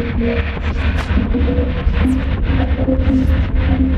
Thank you.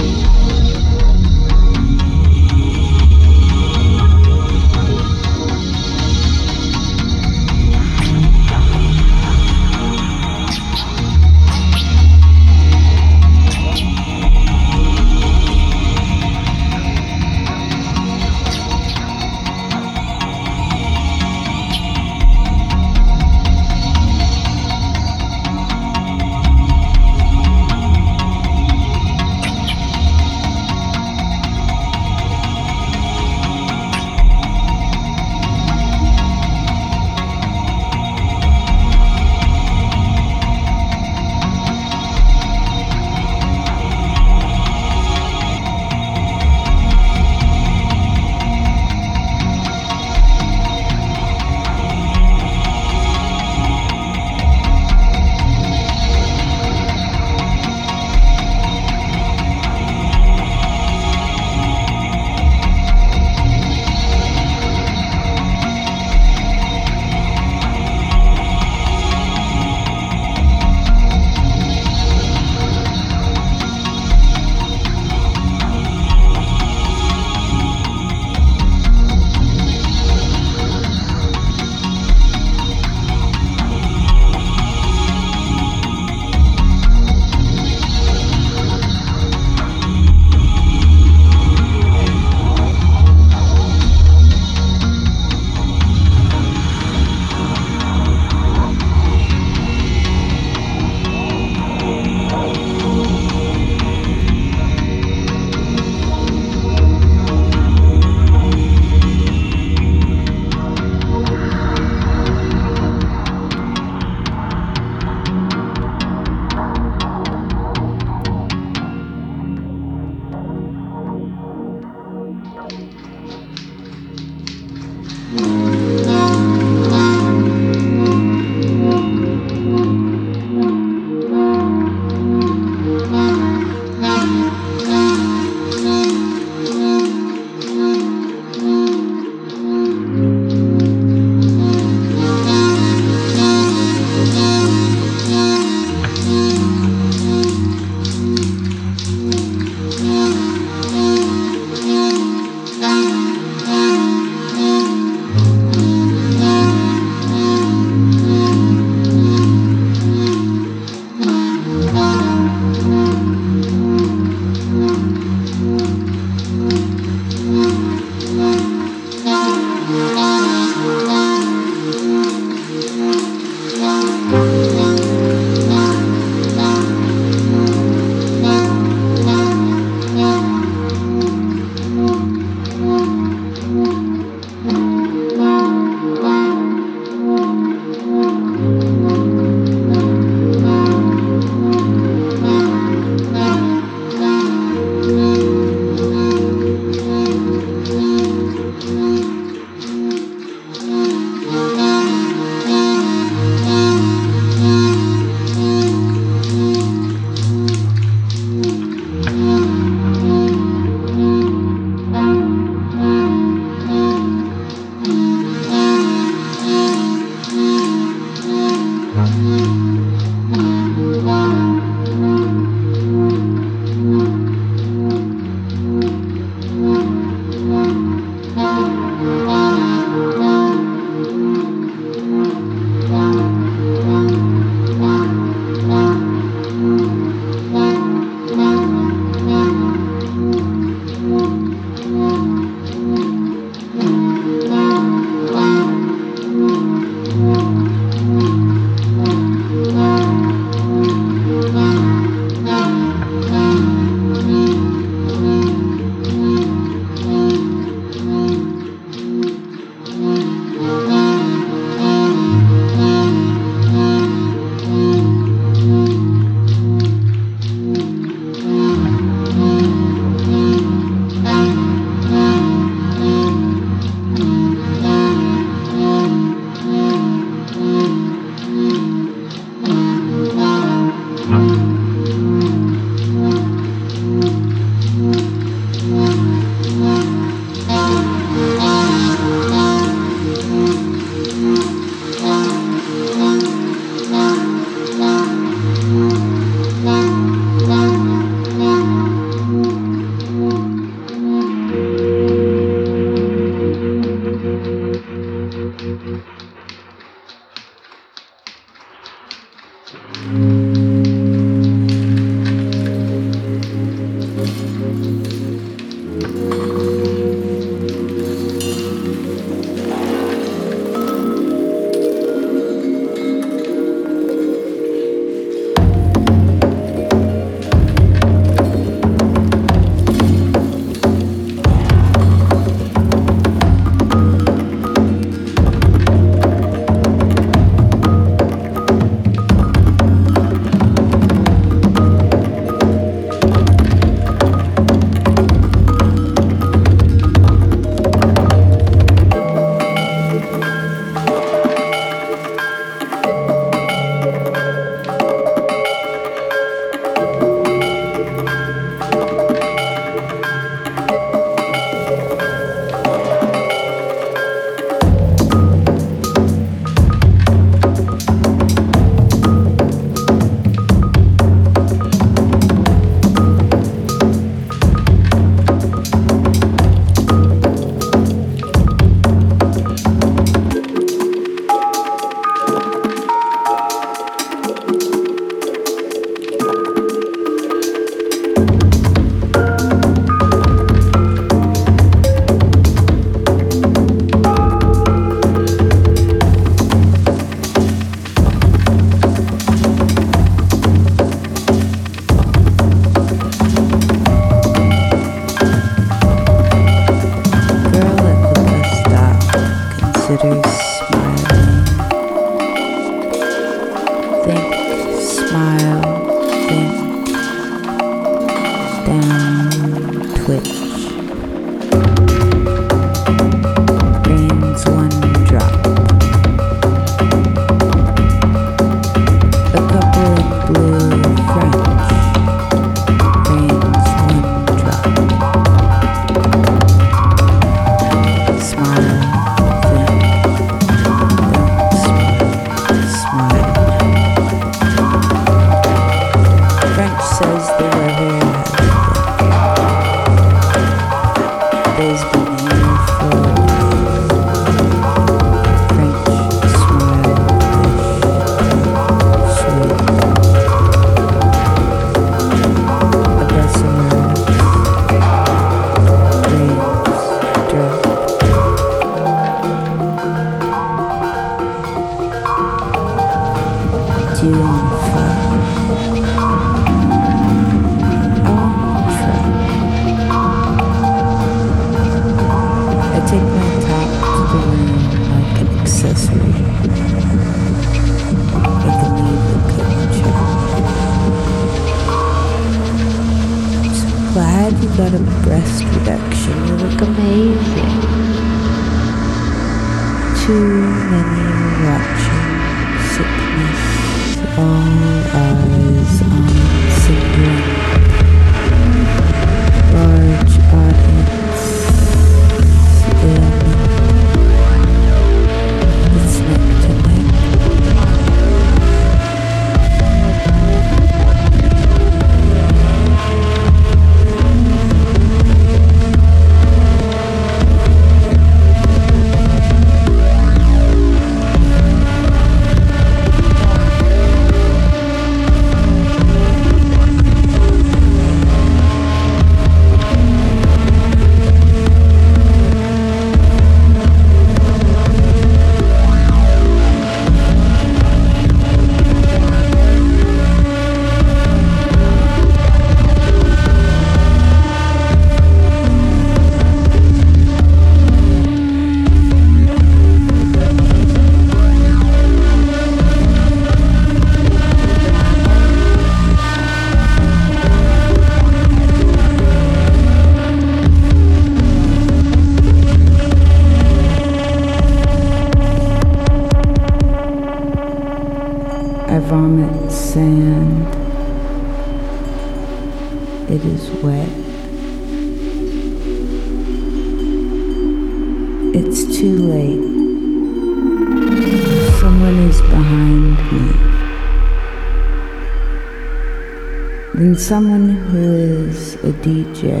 Someone who is a DJ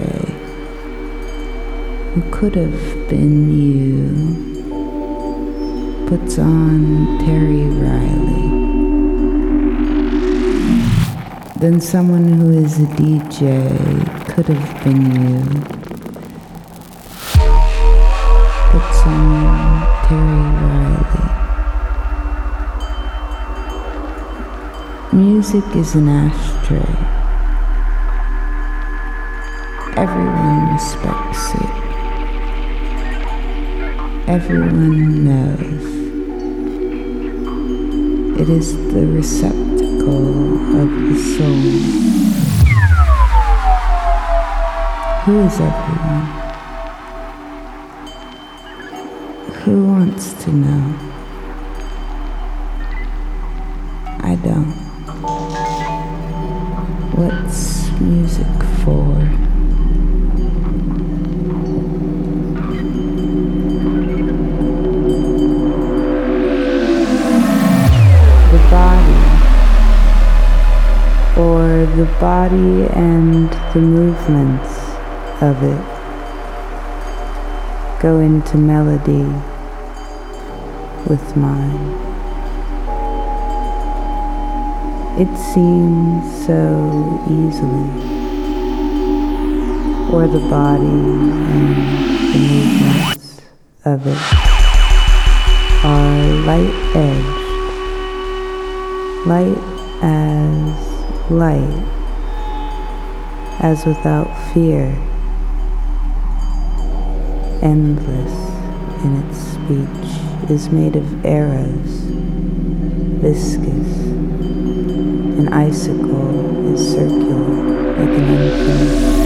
who could have been you puts on Terry Riley. Then someone who is a DJ could have been you puts on Terry Riley. Music is an ashtray. Everyone respects it. Everyone knows. It is the receptacle of the soul. Who is everyone? Who wants to know? I don't. The movements of it, go into melody with mine. It seems so easily, or the body and the movements of it are light edged, light as light, as without fear, endless in its speech, is made of arrows, viscous. An icicle is circular like an unfinished